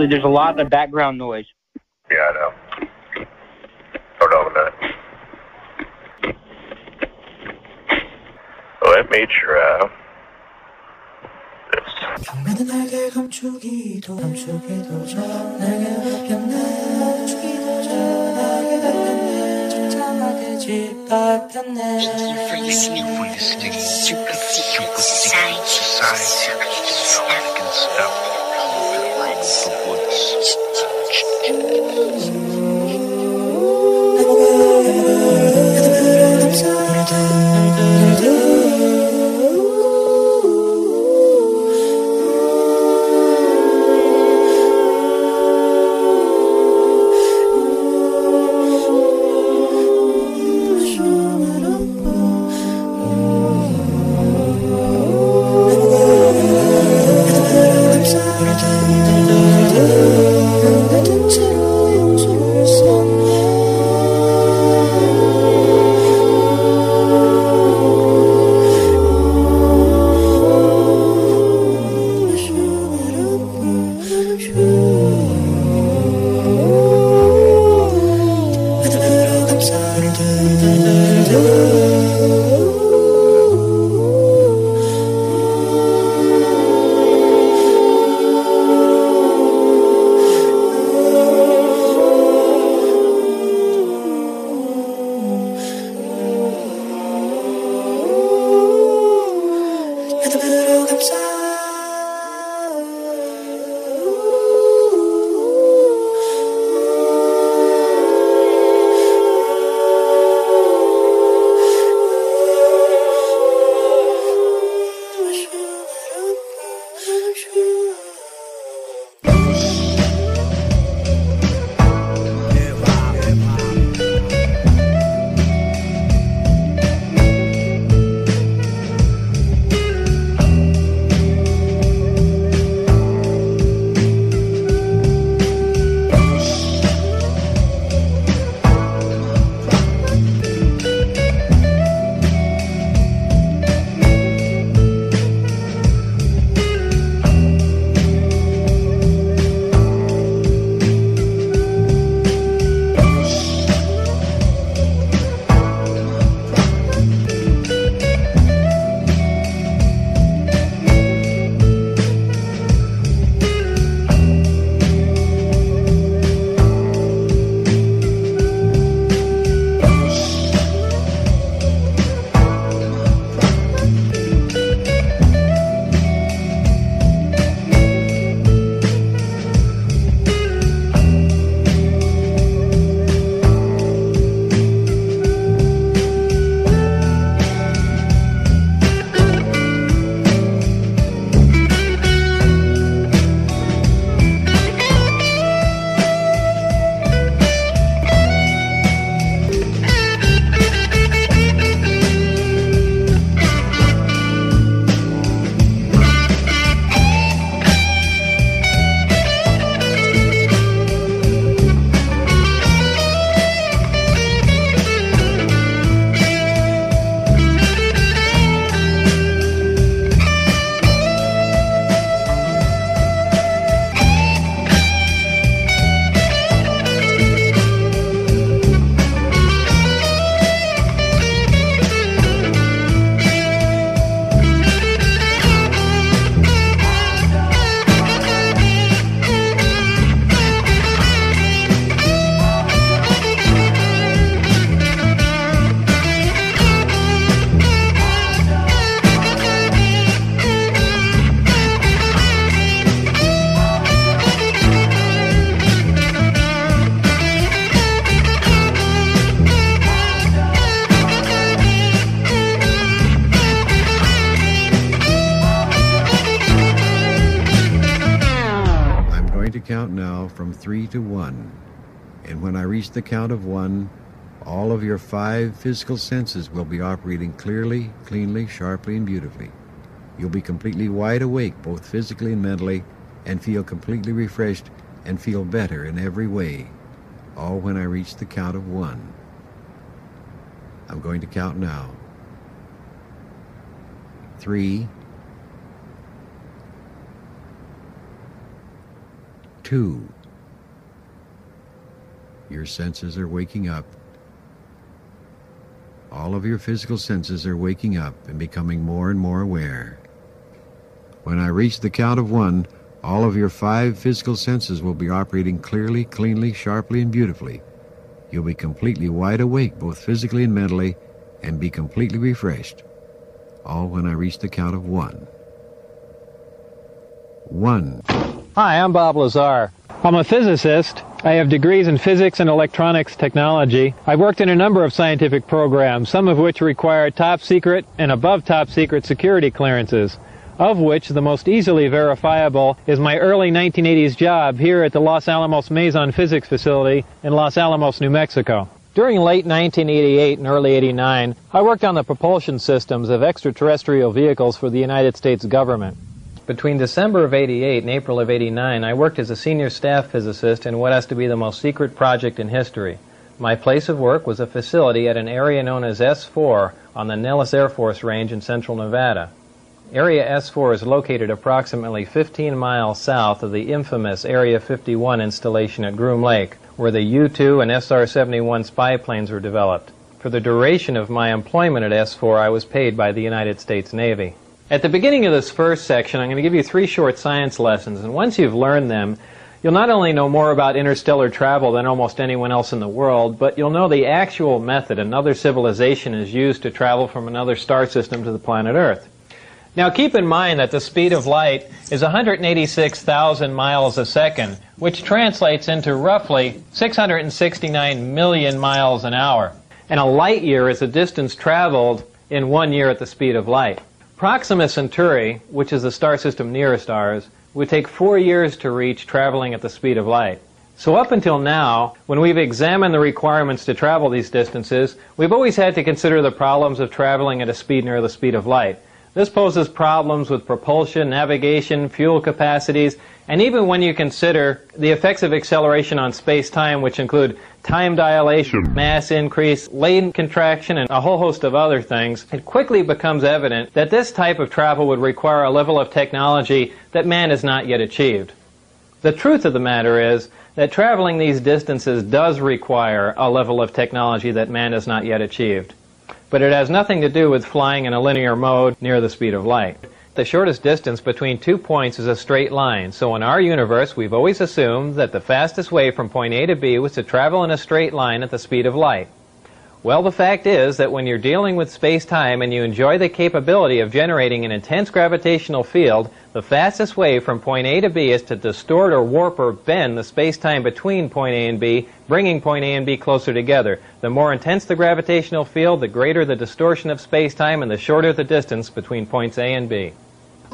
Barely. There's a lot of background noise. Yeah, I know. Hold on a minute. Let me try this. 경매는 날개 감추기도 감추기도 전 내게 밟혔네 감추기도 전 내게 밟혔네 잠잠하게 짓밟혔네 for listening, for listening to Pacific Society. African stuff. I'm the count of one, all of your five physical senses will be operating clearly, cleanly, sharply, and beautifully. You'll be completely wide awake, both physically and mentally, and feel completely refreshed and feel better in every way. All when I reach the count of one. I'm going to count now. Three, two. Your senses are waking up. All of your physical senses are waking up and becoming more and more aware. When I reach the count of one, all of your five physical senses will be operating clearly, cleanly, sharply, and beautifully. You'll be completely wide awake, both physically and mentally, and be completely refreshed. All when I reach the count of one. One. Hi, I'm Bob Lazar. I'm a physicist. I have degrees in physics and electronics technology. I've worked in a number of scientific programs, some of which require top secret and above top secret security clearances, of which the most easily verifiable is my early 1980s job here at the Los Alamos Meson Physics Facility in Los Alamos, New Mexico. During late 1988 and early 89, I worked on the propulsion systems of extraterrestrial vehicles for the United States government. Between December of 88 and April of 89, I worked as a senior staff physicist in what has to be the most secret project in history. My place of work was a facility at an area known as S4 on the Nellis Air Force Range in central Nevada. Area S4 is located approximately 15 miles south of the infamous Area 51 installation at Groom Lake, where the U-2 and SR-71 spy planes were developed. For the duration of my employment at S4, I was paid by the United States Navy. At the beginning of this first section, I'm going to give you three short science lessons, and once you've learned them, you'll not only know more about interstellar travel than almost anyone else in the world, but you'll know the actual method another civilization has used to travel from another star system to the planet Earth. Now keep in mind that the speed of light is 186,000 miles a second, which translates into roughly 669 million miles an hour. And a light year is the distance traveled in one year at the speed of light. Proxima Centauri, which is the star system nearest ours, would take four years to reach traveling at the speed of light. So up until now, when we've examined the requirements to travel these distances, we've always had to consider the problems of traveling at a speed near the speed of light. This poses problems with propulsion, navigation, fuel capacities, and even when you consider the effects of acceleration on space-time, which include time dilation, hmm. mass increase, length contraction, and a whole host of other things, it quickly becomes evident that this type of travel would require a level of technology that man has not yet achieved. The truth of the matter is that traveling these distances does require a level of technology that man has not yet achieved but it has nothing to do with flying in a linear mode near the speed of light. The shortest distance between two points is a straight line, so in our universe we've always assumed that the fastest way from point A to B was to travel in a straight line at the speed of light. Well, the fact is that when you're dealing with space-time and you enjoy the capability of generating an intense gravitational field, the fastest way from point A to B is to distort or warp or bend the space-time between point A and B, bringing point A and B closer together. The more intense the gravitational field, the greater the distortion of space-time and the shorter the distance between points A and B.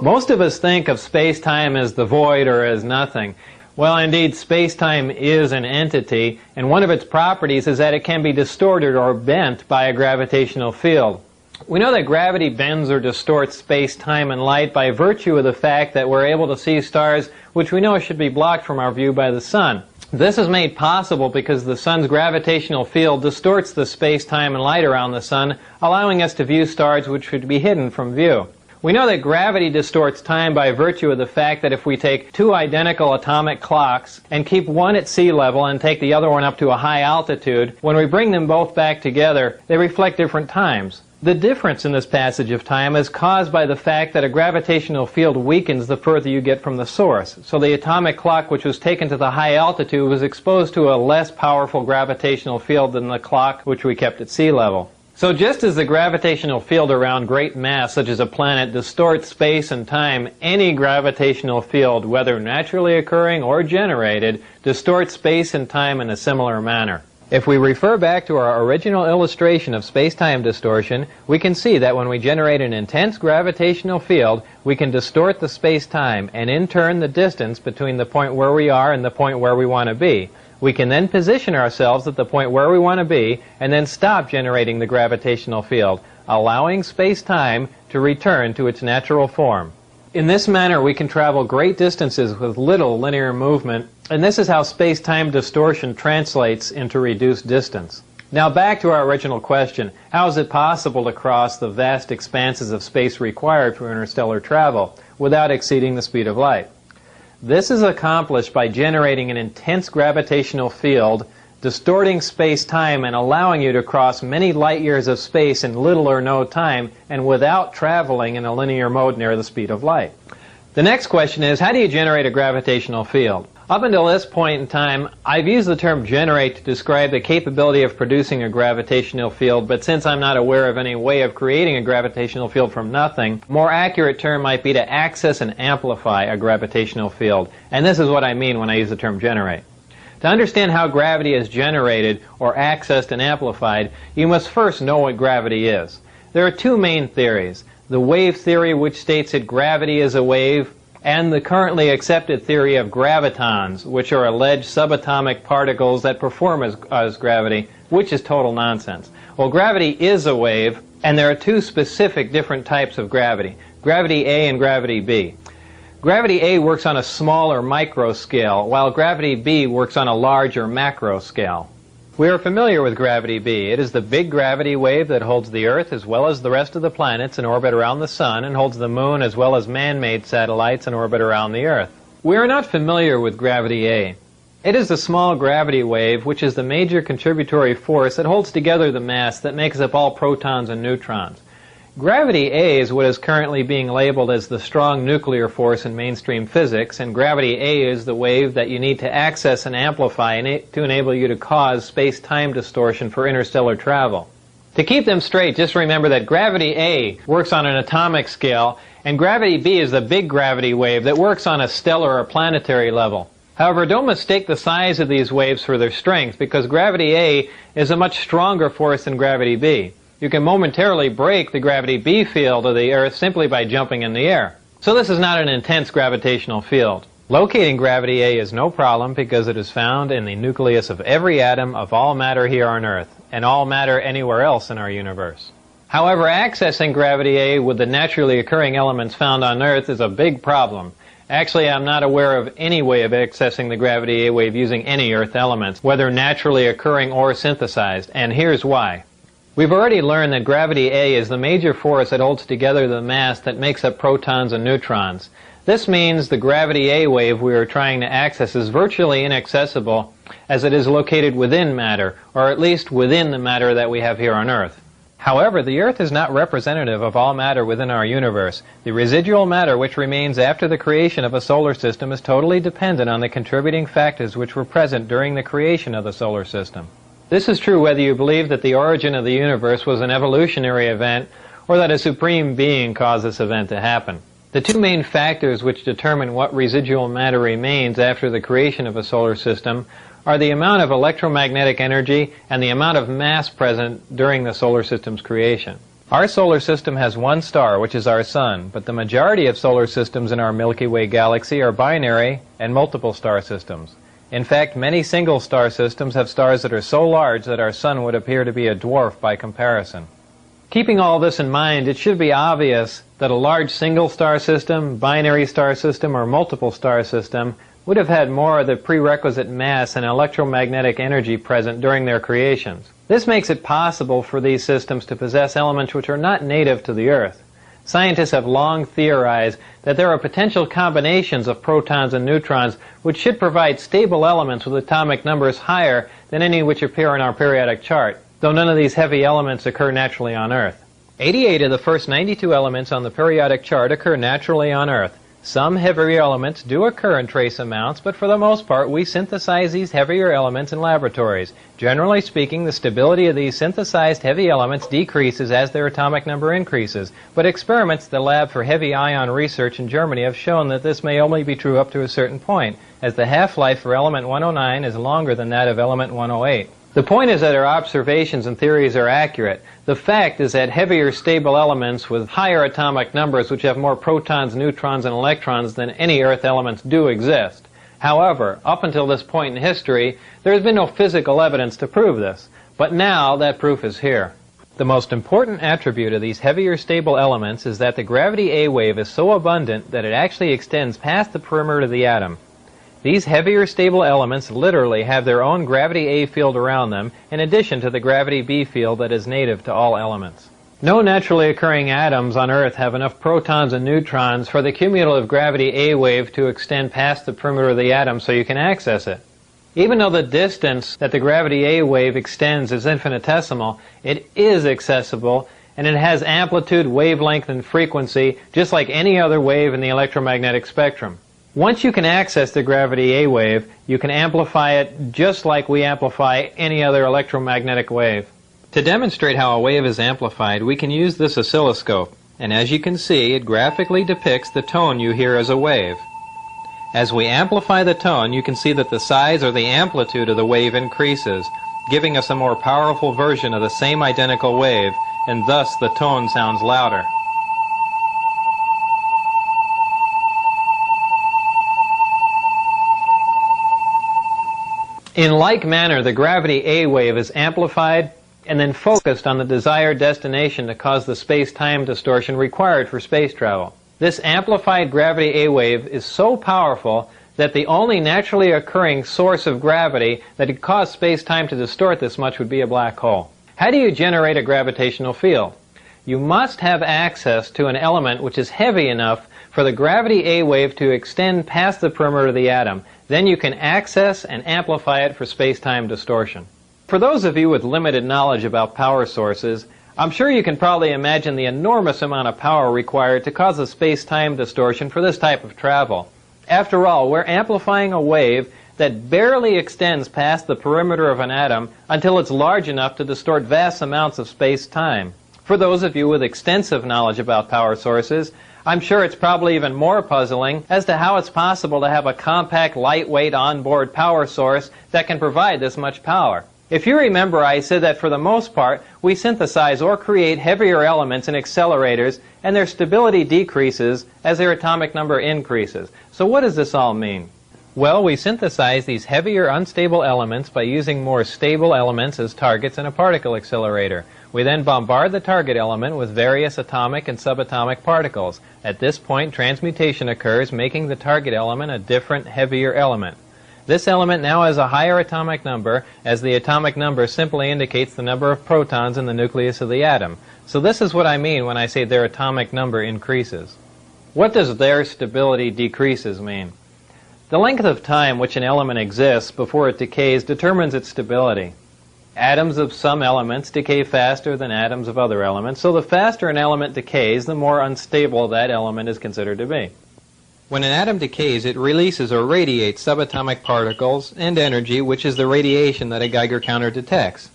Most of us think of space-time as the void or as nothing. Well, indeed, space-time is an entity, and one of its properties is that it can be distorted or bent by a gravitational field. We know that gravity bends or distorts space, time, and light by virtue of the fact that we're able to see stars which we know should be blocked from our view by the sun. This is made possible because the sun's gravitational field distorts the space, time, and light around the sun, allowing us to view stars which should be hidden from view. We know that gravity distorts time by virtue of the fact that if we take two identical atomic clocks and keep one at sea level and take the other one up to a high altitude, when we bring them both back together, they reflect different times. The difference in this passage of time is caused by the fact that a gravitational field weakens the further you get from the source. So the atomic clock which was taken to the high altitude was exposed to a less powerful gravitational field than the clock which we kept at sea level. So just as the gravitational field around great mass, such as a planet, distorts space and time, any gravitational field, whether naturally occurring or generated, distorts space and time in a similar manner. If we refer back to our original illustration of space-time distortion, we can see that when we generate an intense gravitational field, we can distort the space-time and in turn the distance between the point where we are and the point where we want to be. We can then position ourselves at the point where we want to be and then stop generating the gravitational field, allowing space-time to return to its natural form. In this manner, we can travel great distances with little linear movement, and this is how space-time distortion translates into reduced distance. Now back to our original question, how is it possible to cross the vast expanses of space required for interstellar travel without exceeding the speed of light? This is accomplished by generating an intense gravitational field, distorting space-time and allowing you to cross many light years of space in little or no time and without traveling in a linear mode near the speed of light. The next question is, how do you generate a gravitational field? Up until this point in time, I've used the term generate to describe the capability of producing a gravitational field, but since I'm not aware of any way of creating a gravitational field from nothing, a more accurate term might be to access and amplify a gravitational field. And this is what I mean when I use the term generate. To understand how gravity is generated or accessed and amplified, you must first know what gravity is. There are two main theories. The wave theory, which states that gravity is a wave, and the currently accepted theory of gravitons, which are alleged subatomic particles that perform as, as gravity, which is total nonsense. Well, gravity is a wave, and there are two specific different types of gravity gravity A and gravity B. Gravity A works on a smaller micro scale, while gravity B works on a larger macro scale. We are familiar with gravity B. It is the big gravity wave that holds the Earth as well as the rest of the planets in orbit around the Sun and holds the Moon as well as man-made satellites in orbit around the Earth. We are not familiar with gravity A. It is the small gravity wave which is the major contributory force that holds together the mass that makes up all protons and neutrons. Gravity A is what is currently being labeled as the strong nuclear force in mainstream physics, and gravity A is the wave that you need to access and amplify to enable you to cause space-time distortion for interstellar travel. To keep them straight, just remember that gravity A works on an atomic scale, and gravity B is the big gravity wave that works on a stellar or planetary level. However, don't mistake the size of these waves for their strength, because gravity A is a much stronger force than gravity B. You can momentarily break the gravity B field of the Earth simply by jumping in the air. So this is not an intense gravitational field. Locating gravity A is no problem because it is found in the nucleus of every atom of all matter here on Earth, and all matter anywhere else in our universe. However, accessing gravity A with the naturally occurring elements found on Earth is a big problem. Actually, I'm not aware of any way of accessing the gravity A wave using any Earth elements, whether naturally occurring or synthesized, and here's why. We've already learned that gravity A is the major force that holds together the mass that makes up protons and neutrons. This means the gravity A wave we are trying to access is virtually inaccessible as it is located within matter, or at least within the matter that we have here on Earth. However, the Earth is not representative of all matter within our universe. The residual matter which remains after the creation of a solar system is totally dependent on the contributing factors which were present during the creation of the solar system. This is true whether you believe that the origin of the universe was an evolutionary event or that a supreme being caused this event to happen. The two main factors which determine what residual matter remains after the creation of a solar system are the amount of electromagnetic energy and the amount of mass present during the solar system's creation. Our solar system has one star, which is our sun, but the majority of solar systems in our Milky Way galaxy are binary and multiple star systems. In fact, many single star systems have stars that are so large that our sun would appear to be a dwarf by comparison. Keeping all this in mind, it should be obvious that a large single star system, binary star system, or multiple star system would have had more of the prerequisite mass and electromagnetic energy present during their creations. This makes it possible for these systems to possess elements which are not native to the Earth. Scientists have long theorized that there are potential combinations of protons and neutrons which should provide stable elements with atomic numbers higher than any which appear in our periodic chart, though none of these heavy elements occur naturally on Earth. 88 of the first 92 elements on the periodic chart occur naturally on Earth. Some heavier elements do occur in trace amounts, but for the most part we synthesize these heavier elements in laboratories. Generally speaking, the stability of these synthesized heavy elements decreases as their atomic number increases, but experiments at the Lab for Heavy Ion Research in Germany have shown that this may only be true up to a certain point, as the half-life for element 109 is longer than that of element 108. The point is that our observations and theories are accurate. The fact is that heavier stable elements with higher atomic numbers which have more protons, neutrons, and electrons than any Earth elements do exist. However, up until this point in history, there has been no physical evidence to prove this. But now that proof is here. The most important attribute of these heavier stable elements is that the gravity A wave is so abundant that it actually extends past the perimeter of the atom. These heavier stable elements literally have their own gravity A field around them in addition to the gravity B field that is native to all elements. No naturally occurring atoms on Earth have enough protons and neutrons for the cumulative gravity A wave to extend past the perimeter of the atom so you can access it. Even though the distance that the gravity A wave extends is infinitesimal, it is accessible and it has amplitude, wavelength, and frequency just like any other wave in the electromagnetic spectrum. Once you can access the gravity A wave, you can amplify it just like we amplify any other electromagnetic wave. To demonstrate how a wave is amplified, we can use this oscilloscope, and as you can see, it graphically depicts the tone you hear as a wave. As we amplify the tone, you can see that the size or the amplitude of the wave increases, giving us a more powerful version of the same identical wave, and thus the tone sounds louder. In like manner, the gravity A wave is amplified and then focused on the desired destination to cause the space-time distortion required for space travel. This amplified gravity A wave is so powerful that the only naturally occurring source of gravity that could cause space-time to distort this much would be a black hole. How do you generate a gravitational field? You must have access to an element which is heavy enough for the gravity A wave to extend past the perimeter of the atom. Then you can access and amplify it for space-time distortion. For those of you with limited knowledge about power sources, I'm sure you can probably imagine the enormous amount of power required to cause a space-time distortion for this type of travel. After all, we're amplifying a wave that barely extends past the perimeter of an atom until it's large enough to distort vast amounts of space-time. For those of you with extensive knowledge about power sources, I'm sure it's probably even more puzzling as to how it's possible to have a compact, lightweight onboard power source that can provide this much power. If you remember, I said that for the most part, we synthesize or create heavier elements in accelerators, and their stability decreases as their atomic number increases. So what does this all mean? Well, we synthesize these heavier, unstable elements by using more stable elements as targets in a particle accelerator. We then bombard the target element with various atomic and subatomic particles. At this point, transmutation occurs, making the target element a different, heavier element. This element now has a higher atomic number, as the atomic number simply indicates the number of protons in the nucleus of the atom. So this is what I mean when I say their atomic number increases. What does their stability decreases mean? The length of time which an element exists before it decays determines its stability. Atoms of some elements decay faster than atoms of other elements, so the faster an element decays, the more unstable that element is considered to be. When an atom decays, it releases or radiates subatomic particles and energy, which is the radiation that a Geiger counter detects.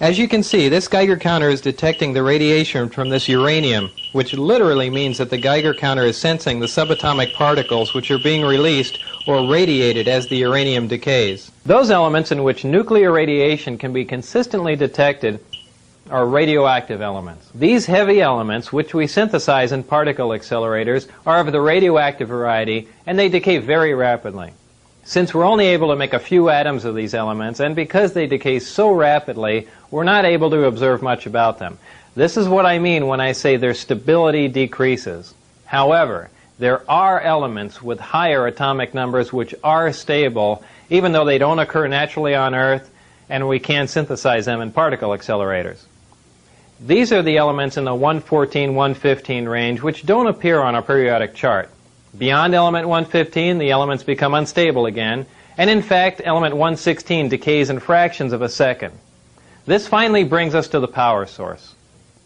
As you can see, this Geiger counter is detecting the radiation from this uranium, which literally means that the Geiger counter is sensing the subatomic particles which are being released or radiated as the uranium decays. Those elements in which nuclear radiation can be consistently detected are radioactive elements. These heavy elements, which we synthesize in particle accelerators, are of the radioactive variety and they decay very rapidly. Since we're only able to make a few atoms of these elements, and because they decay so rapidly, we're not able to observe much about them. This is what I mean when I say their stability decreases. However, there are elements with higher atomic numbers which are stable, even though they don't occur naturally on Earth, and we can synthesize them in particle accelerators. These are the elements in the 114, 115 range which don't appear on a periodic chart. Beyond element 115, the elements become unstable again, and in fact, element 116 decays in fractions of a second. This finally brings us to the power source.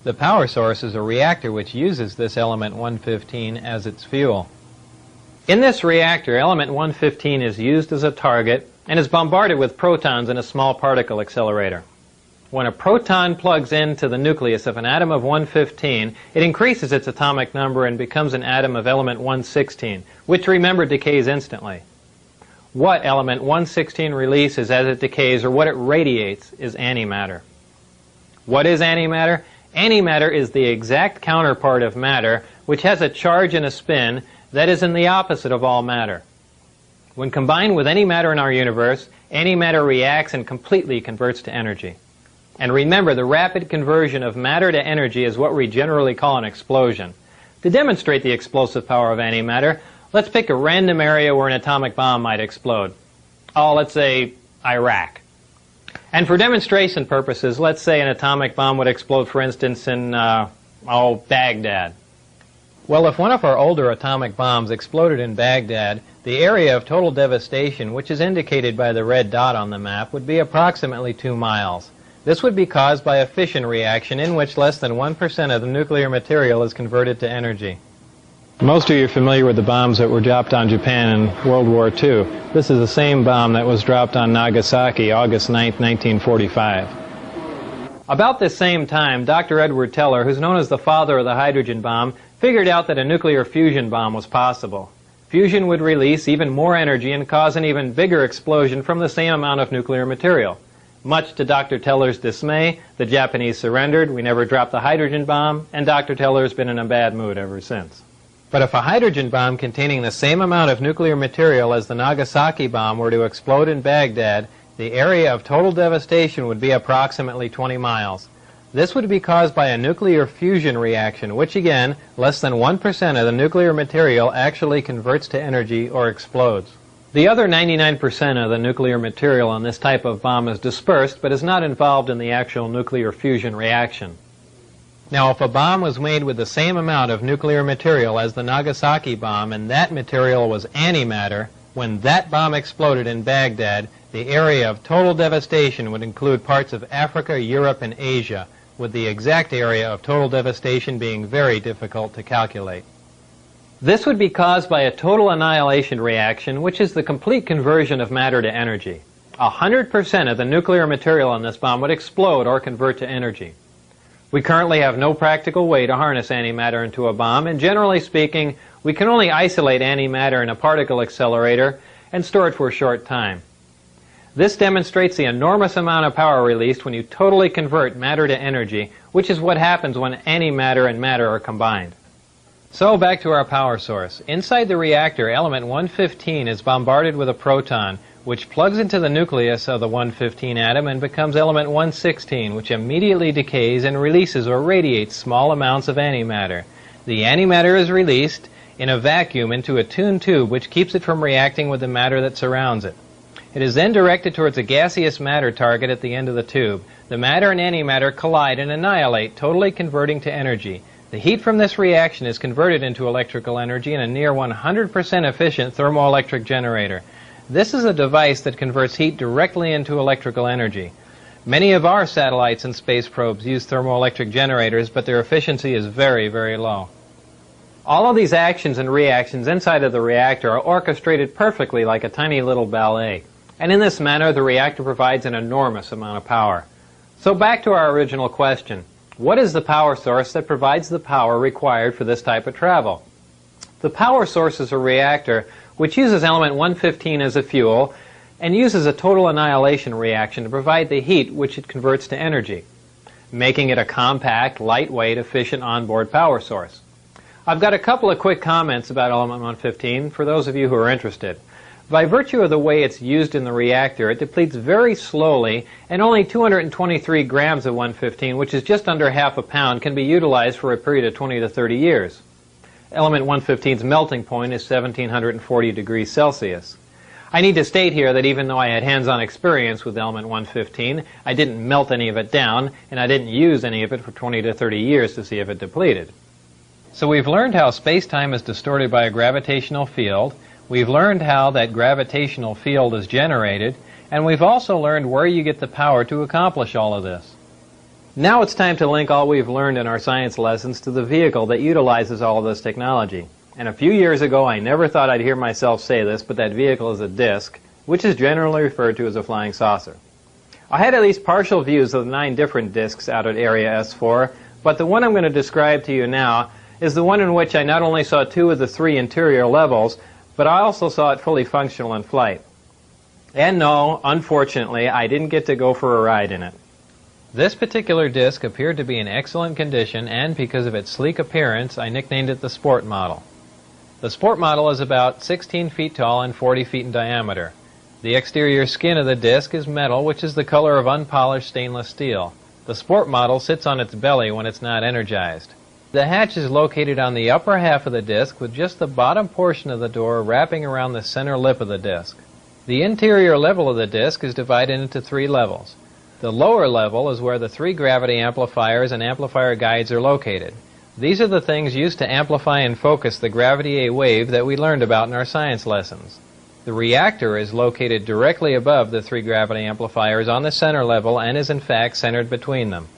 The power source is a reactor which uses this element 115 as its fuel. In this reactor, element 115 is used as a target and is bombarded with protons in a small particle accelerator. When a proton plugs into the nucleus of an atom of 115, it increases its atomic number and becomes an atom of element 116, which remember decays instantly. What element 116 releases as it decays or what it radiates is antimatter. What is antimatter? Antimatter is the exact counterpart of matter, which has a charge and a spin that is in the opposite of all matter. When combined with any matter in our universe, antimatter reacts and completely converts to energy. And remember, the rapid conversion of matter to energy is what we generally call an explosion. To demonstrate the explosive power of antimatter, let's pick a random area where an atomic bomb might explode. Oh, let's say Iraq. And for demonstration purposes, let's say an atomic bomb would explode, for instance, in, uh, oh, Baghdad. Well, if one of our older atomic bombs exploded in Baghdad, the area of total devastation, which is indicated by the red dot on the map, would be approximately 2 miles. This would be caused by a fission reaction in which less than 1% of the nuclear material is converted to energy. Most of you are familiar with the bombs that were dropped on Japan in World War II. This is the same bomb that was dropped on Nagasaki August 9, 1945. About this same time, Dr. Edward Teller, who's known as the father of the hydrogen bomb, figured out that a nuclear fusion bomb was possible. Fusion would release even more energy and cause an even bigger explosion from the same amount of nuclear material. Much to Dr. Teller's dismay, the Japanese surrendered, we never dropped the hydrogen bomb, and Dr. Teller's been in a bad mood ever since. But if a hydrogen bomb containing the same amount of nuclear material as the Nagasaki bomb were to explode in Baghdad, the area of total devastation would be approximately 20 miles. This would be caused by a nuclear fusion reaction, which again, less than 1% of the nuclear material actually converts to energy or explodes. The other 99% of the nuclear material on this type of bomb is dispersed, but is not involved in the actual nuclear fusion reaction. Now, if a bomb was made with the same amount of nuclear material as the Nagasaki bomb, and that material was antimatter, when that bomb exploded in Baghdad, the area of total devastation would include parts of Africa, Europe, and Asia, with the exact area of total devastation being very difficult to calculate. This would be caused by a total annihilation reaction, which is the complete conversion of matter to energy. 100% of the nuclear material in this bomb would explode or convert to energy. We currently have no practical way to harness antimatter into a bomb, and generally speaking, we can only isolate antimatter in a particle accelerator and store it for a short time. This demonstrates the enormous amount of power released when you totally convert matter to energy, which is what happens when antimatter and matter are combined. So back to our power source. Inside the reactor, element 115 is bombarded with a proton, which plugs into the nucleus of the 115 atom and becomes element 116, which immediately decays and releases or radiates small amounts of antimatter. The antimatter is released in a vacuum into a tuned tube which keeps it from reacting with the matter that surrounds it. It is then directed towards a gaseous matter target at the end of the tube. The matter and antimatter collide and annihilate, totally converting to energy. The heat from this reaction is converted into electrical energy in a near 100% efficient thermoelectric generator. This is a device that converts heat directly into electrical energy. Many of our satellites and space probes use thermoelectric generators, but their efficiency is very, very low. All of these actions and reactions inside of the reactor are orchestrated perfectly like a tiny little ballet. And in this manner, the reactor provides an enormous amount of power. So back to our original question. What is the power source that provides the power required for this type of travel? The power source is a reactor which uses element 115 as a fuel and uses a total annihilation reaction to provide the heat which it converts to energy, making it a compact, lightweight, efficient onboard power source. I've got a couple of quick comments about element 115 for those of you who are interested. By virtue of the way it's used in the reactor, it depletes very slowly, and only 223 grams of 115, which is just under half a pound, can be utilized for a period of 20 to 30 years. Element 115's melting point is 1740 degrees Celsius. I need to state here that even though I had hands-on experience with element 115, I didn't melt any of it down, and I didn't use any of it for 20 to 30 years to see if it depleted. So we've learned how space-time is distorted by a gravitational field, we've learned how that gravitational field is generated, and we've also learned where you get the power to accomplish all of this. Now it's time to link all we've learned in our science lessons to the vehicle that utilizes all of this technology. And a few years ago, I never thought I'd hear myself say this, but that vehicle is a disk, which is generally referred to as a flying saucer. I had at least partial views of the nine different disks out at Area S4, but the one I'm going to describe to you now is the one in which I not only saw two of the three interior levels, but I also saw it fully functional in flight. And no, unfortunately, I didn't get to go for a ride in it. This particular disc appeared to be in excellent condition and because of its sleek appearance I nicknamed it the Sport Model. The Sport Model is about 16 feet tall and 40 feet in diameter. The exterior skin of the disc is metal which is the color of unpolished stainless steel. The Sport Model sits on its belly when it's not energized. The hatch is located on the upper half of the disc with just the bottom portion of the door wrapping around the center lip of the disc. The interior level of the disc is divided into three levels. The lower level is where the three gravity amplifiers and amplifier guides are located. These are the things used to amplify and focus the gravity A wave that we learned about in our science lessons. The reactor is located directly above the three gravity amplifiers on the center level and is in fact centered between them.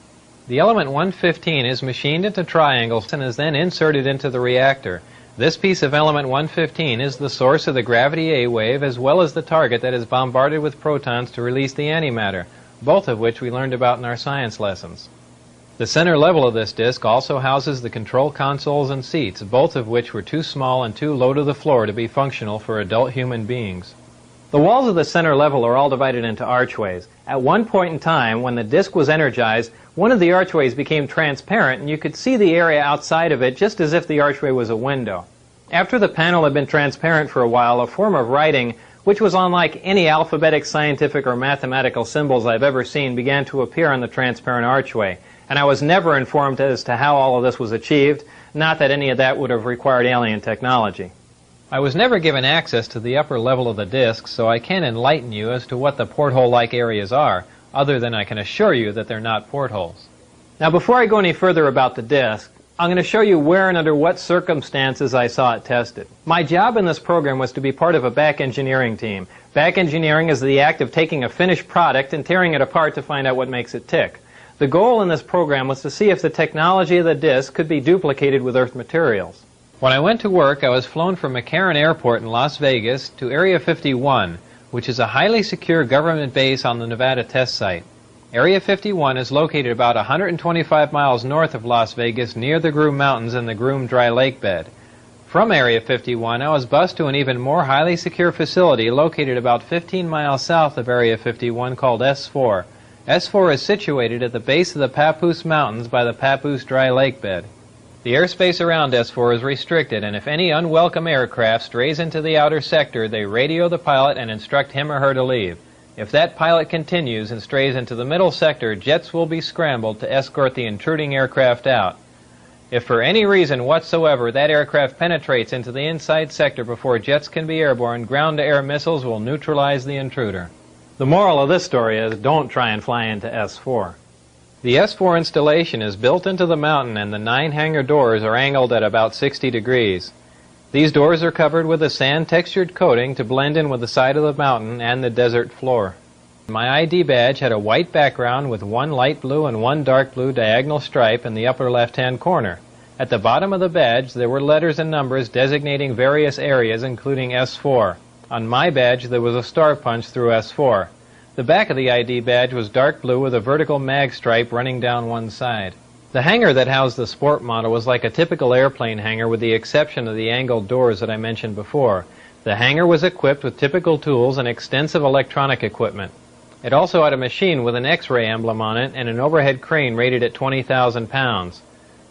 The element 115 is machined into triangles and is then inserted into the reactor. This piece of element 115 is the source of the gravity A wave as well as the target that is bombarded with protons to release the antimatter, both of which we learned about in our science lessons. The center level of this disk also houses the control consoles and seats, both of which were too small and too low to the floor to be functional for adult human beings. The walls of the center level are all divided into archways. At one point in time, when the disk was energized, one of the archways became transparent and you could see the area outside of it just as if the archway was a window. After the panel had been transparent for a while, a form of writing, which was unlike any alphabetic, scientific, or mathematical symbols I've ever seen, began to appear on the transparent archway and I was never informed as to how all of this was achieved, not that any of that would have required alien technology. I was never given access to the upper level of the disk, so I can't enlighten you as to what the porthole-like areas are, other than I can assure you that they're not portholes. Now before I go any further about the disk, I'm going to show you where and under what circumstances I saw it tested. My job in this program was to be part of a back engineering team. Back engineering is the act of taking a finished product and tearing it apart to find out what makes it tick. The goal in this program was to see if the technology of the disk could be duplicated with Earth materials. When I went to work, I was flown from McCarran Airport in Las Vegas to Area 51, which is a highly secure government base on the Nevada test site. Area 51 is located about 125 miles north of Las Vegas near the Groom Mountains and the Groom Dry Lake bed. From Area 51, I was bused to an even more highly secure facility located about 15 miles south of Area 51 called S4. S4 is situated at the base of the Papoose Mountains by the Papoose Dry Lake bed. The airspace around S4 is restricted, and if any unwelcome aircraft strays into the outer sector, they radio the pilot and instruct him or her to leave. If that pilot continues and strays into the middle sector, jets will be scrambled to escort the intruding aircraft out. If for any reason whatsoever that aircraft penetrates into the inside sector before jets can be airborne, ground-to-air missiles will neutralize the intruder. The moral of this story is don't try and fly into S4. The S4 installation is built into the mountain and the nine hangar doors are angled at about 60 degrees. These doors are covered with a sand textured coating to blend in with the side of the mountain and the desert floor. My ID badge had a white background with one light blue and one dark blue diagonal stripe in the upper left hand corner. At the bottom of the badge there were letters and numbers designating various areas including S4. On my badge, there was a star punch through S4. The back of the ID badge was dark blue with a vertical mag stripe running down one side. The hangar that housed the sport model was like a typical airplane hangar with the exception of the angled doors that I mentioned before. The hangar was equipped with typical tools and extensive electronic equipment. It also had a machine with an X-ray emblem on it and an overhead crane rated at 20,000 pounds.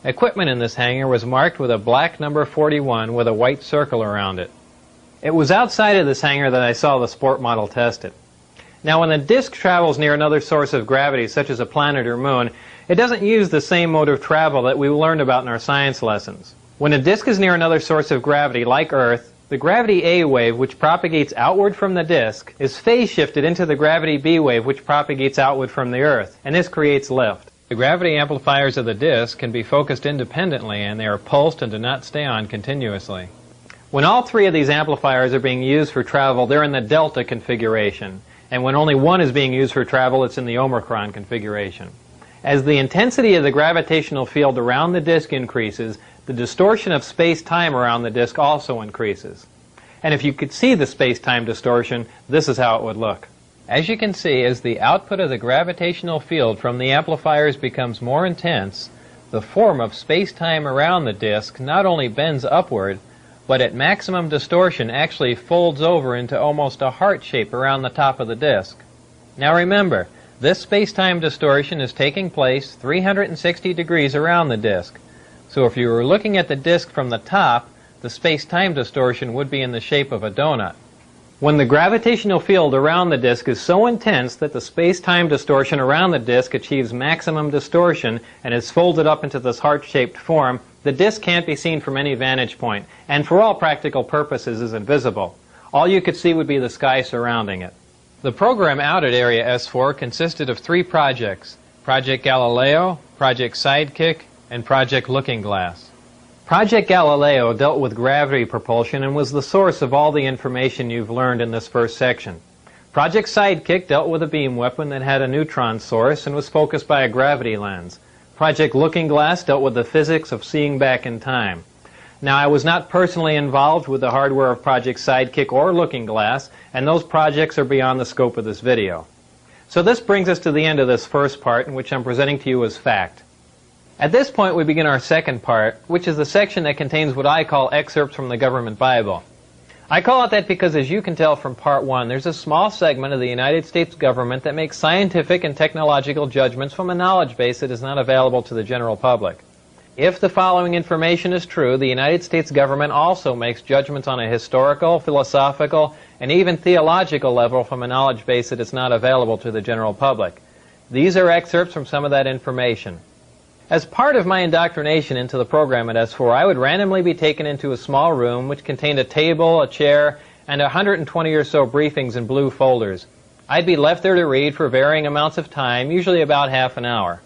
Equipment in this hangar was marked with a black number 41 with a white circle around it. It was outside of this hangar that I saw the sport model tested. Now, when the disk travels near another source of gravity, such as a planet or moon, it doesn't use the same mode of travel that we learned about in our science lessons. When a disk is near another source of gravity, like Earth, the gravity A wave, which propagates outward from the disk, is phase shifted into the gravity B wave, which propagates outward from the Earth, and this creates lift. The gravity amplifiers of the disk can be focused independently, and they are pulsed and do not stay on continuously. When all three of these amplifiers are being used for travel, they're in the delta configuration. And when only one is being used for travel, it's in the omicron configuration. As the intensity of the gravitational field around the disk increases, the distortion of space-time around the disk also increases. And if you could see the space-time distortion, this is how it would look. As you can see, as the output of the gravitational field from the amplifiers becomes more intense, the form of space-time around the disk not only bends upward, but at maximum distortion actually folds over into almost a heart shape around the top of the disk. Now remember, this space-time distortion is taking place 360 degrees around the disk. So if you were looking at the disk from the top, the space-time distortion would be in the shape of a donut. When the gravitational field around the disk is so intense that the space-time distortion around the disk achieves maximum distortion and is folded up into this heart-shaped form, the disk can't be seen from any vantage point, and for all practical purposes is invisible. All you could see would be the sky surrounding it. The program out at Area S4 consisted of three projects Project Galileo, Project Sidekick, and Project Looking Glass. Project Galileo dealt with gravity propulsion and was the source of all the information you've learned in this first section. Project Sidekick dealt with a beam weapon that had a neutron source and was focused by a gravity lens. Project Looking Glass dealt with the physics of seeing back in time. Now, I was not personally involved with the hardware of Project Sidekick or Looking Glass, and those projects are beyond the scope of this video. So this brings us to the end of this first part, in which I'm presenting to you as fact. At this point, we begin our second part, which is the section that contains what I call excerpts from the government Bible. I call it that because, as you can tell from part one, there's a small segment of the United States government that makes scientific and technological judgments from a knowledge base that is not available to the general public. If the following information is true, the United States government also makes judgments on a historical, philosophical, and even theological level from a knowledge base that is not available to the general public. These are excerpts from some of that information. As part of my indoctrination into the program at S4, I would randomly be taken into a small room which contained a table, a chair, and 120 or so briefings in blue folders. I'd be left there to read for varying amounts of time, usually about half an hour.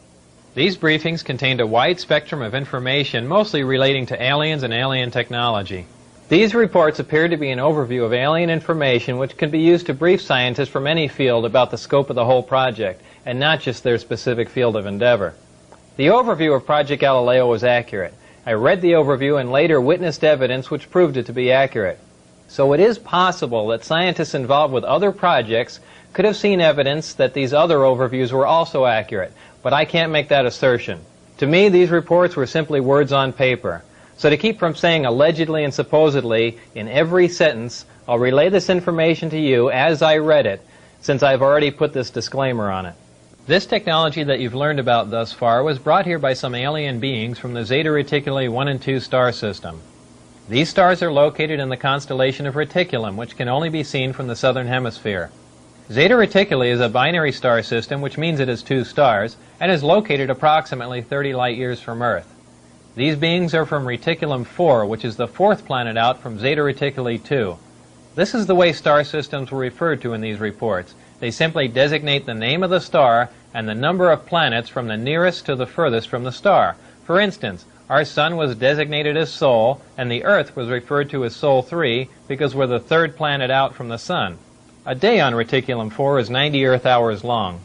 These briefings contained a wide spectrum of information, mostly relating to aliens and alien technology. These reports appeared to be an overview of alien information which could be used to brief scientists from any field about the scope of the whole project, and not just their specific field of endeavor. The overview of Project Galileo was accurate. I read the overview and later witnessed evidence which proved it to be accurate. So it is possible that scientists involved with other projects could have seen evidence that these other overviews were also accurate, but I can't make that assertion. To me, these reports were simply words on paper. So to keep from saying allegedly and supposedly in every sentence, I'll relay this information to you as I read it, since I've already put this disclaimer on it. This technology that you've learned about thus far was brought here by some alien beings from the Zeta Reticuli 1 and 2 star system. These stars are located in the constellation of Reticulum, which can only be seen from the southern hemisphere. Zeta Reticuli is a binary star system, which means it has two stars, and is located approximately 30 light years from Earth. These beings are from Reticulum 4, which is the fourth planet out from Zeta Reticuli 2. This is the way star systems were referred to in these reports. They simply designate the name of the star and the number of planets from the nearest to the furthest from the star. For instance, our Sun was designated as Sol, and the Earth was referred to as Sol 3 because we're the third planet out from the Sun. A day on Reticulum 4 is 90 Earth hours long.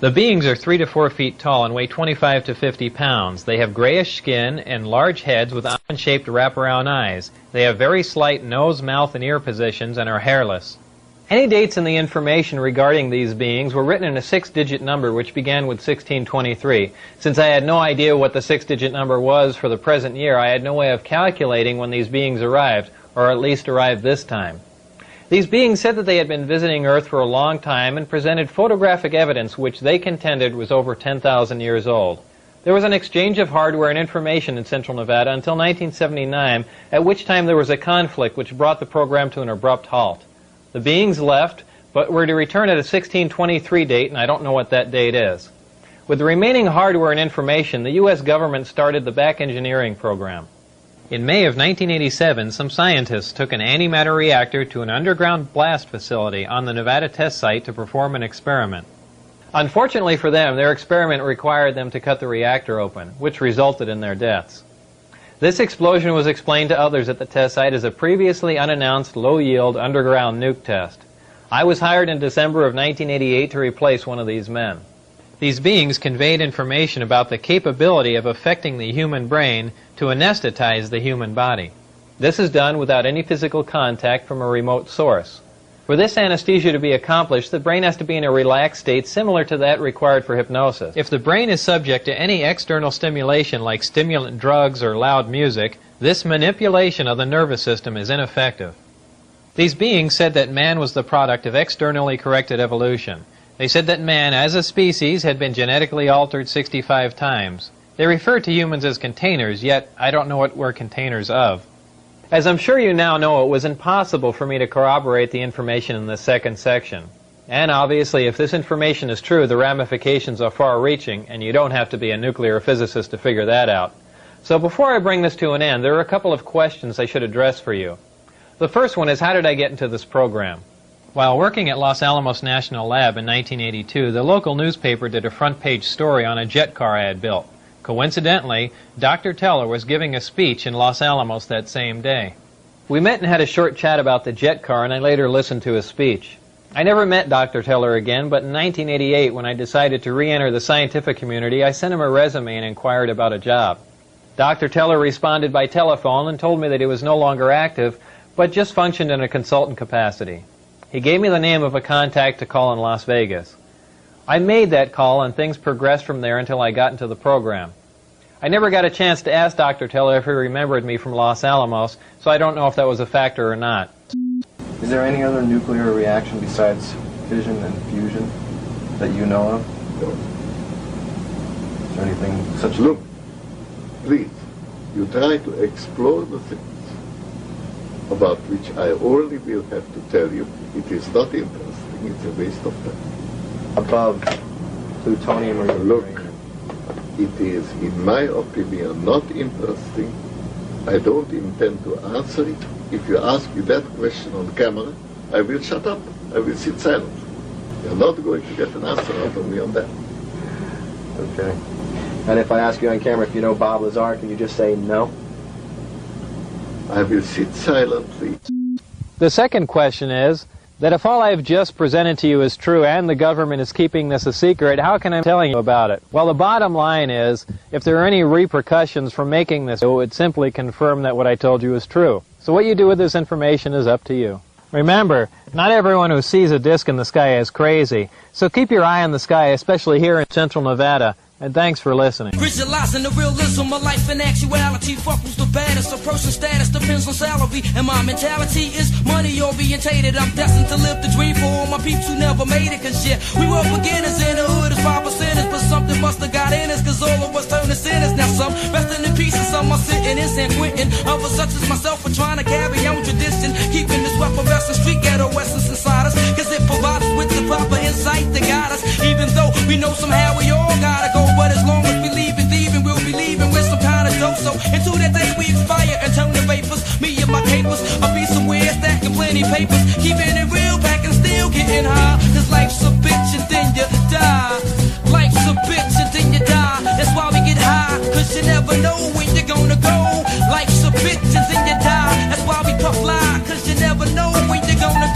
The beings are 3 to 4 feet tall and weigh 25 to 50 pounds. They have grayish skin and large heads with almond-shaped wraparound eyes. They have very slight nose, mouth, and ear positions and are hairless. Any dates in the information regarding these beings were written in a six-digit number which began with 1623. Since I had no idea what the six-digit number was for the present year, I had no way of calculating when these beings arrived, or at least arrived this time. These beings said that they had been visiting Earth for a long time and presented photographic evidence which they contended was over 10,000 years old. There was an exchange of hardware and information in Central Nevada until 1979, at which time there was a conflict which brought the program to an abrupt halt. The beings left, but were to return at a 1623 date, and I don't know what that date is. With the remaining hardware and information, the U.S. government started the back engineering program. In May of 1987, some scientists took an antimatter reactor to an underground blast facility on the Nevada test site to perform an experiment. Unfortunately for them, their experiment required them to cut the reactor open, which resulted in their deaths. This explosion was explained to others at the test site as a previously unannounced low-yield underground nuke test. I was hired in December of 1988 to replace one of these men. These beings conveyed information about the capability of affecting the human brain to anesthetize the human body. This is done without any physical contact from a remote source. For this anesthesia to be accomplished, the brain has to be in a relaxed state similar to that required for hypnosis. If the brain is subject to any external stimulation like stimulant drugs or loud music, this manipulation of the nervous system is ineffective. These beings said that man was the product of externally corrected evolution. They said that man, as a species, had been genetically altered 65 times. They refer to humans as containers, yet I don't know what we're containers of. As I'm sure you now know, it was impossible for me to corroborate the information in the second section. And obviously, if this information is true, the ramifications are far-reaching, and you don't have to be a nuclear physicist to figure that out. So before I bring this to an end, there are a couple of questions I should address for you. The first one is, how did I get into this program? While working at Los Alamos National Lab in 1982, the local newspaper did a front page story on a jet car I had built. Coincidentally, Dr. Teller was giving a speech in Los Alamos that same day. We met and had a short chat about the jet car, and I later listened to his speech. I never met Dr. Teller again, but in 1988, when I decided to re enter the scientific community, I sent him a resume and inquired about a job. Dr. Teller responded by telephone and told me that he was no longer active, but just functioned in a consultant capacity. He gave me the name of a contact to call in Las Vegas. I made that call and things progressed from there until I got into the program. I never got a chance to ask Dr. Teller if he remembered me from Los Alamos, so I don't know if that was a factor or not. Is there any other nuclear reaction besides fission and fusion that you know of? No. Is there anything such Look, please, you try to explore the things about which I only will have to tell you it is not interesting, it's a waste of time. Above plutonium or Look. uranium? It is, in my opinion, not interesting. I don't intend to answer it. If you ask me that question on camera, I will shut up. I will sit silent. You're not going to get an answer out of me on that. Okay. And if I ask you on camera if you know Bob Lazar, can you just say no? I will sit silently. The second question is that if all I've just presented to you is true and the government is keeping this a secret, how can I tell you about it? Well, the bottom line is if there are any repercussions from making this, it would simply confirm that what I told you is true. So what you do with this information is up to you. Remember, not everyone who sees a disc in the sky is crazy. So keep your eye on the sky, especially here in central Nevada. And thanks for listening. Visualizing the realism of life and actuality. Fuck who's the baddest. A person's status depends on salary. And my mentality is money orientated. I'm destined to live the dream for all my peeps who never made it. Cause yeah, we were beginners in the hood as five percenters. But something must have got in us. Cause all of us turn to sinners. Now some resting in peace and some are sitting in San Quentin. Others such as myself are trying to carry on tradition. Keeping this weapon wrestling street ghetto essence inside us. Cause it provides us with the proper insight to guide us. Even though we know somehow we all gotta go. But as long as we leave and thieving, we'll be leaving with some kind of dope. So until that day we expire and turn to vapors, me and my capers, Plenty papers. Keeping it real back and still getting high. Cause life's a bitch and then you die. Life's a bitch and then you die. That's why we get high. Cause you never know when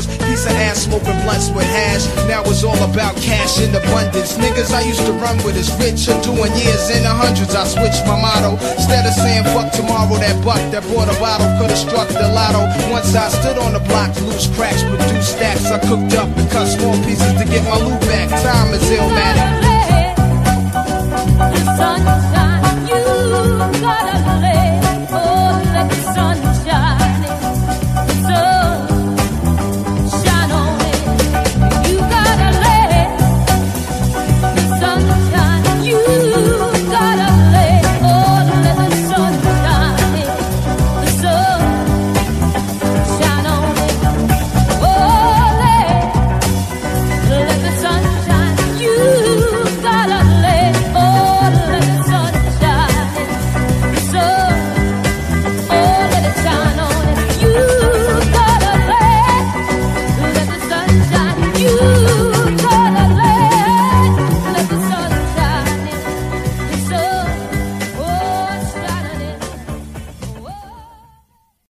first piece of ass smoking blunts with hash. Now it's all about cash in abundance. Niggas I used to run with is rich or doing years in the hundreds. I switched my motto. Instead of saying fuck tomorrow, that buck that bought a bottle could've struck the lotto. Once I stood on the block, loose cracks produced stacks. I cooked up and cut small pieces to get my loot back. Time is Illmatic. Sun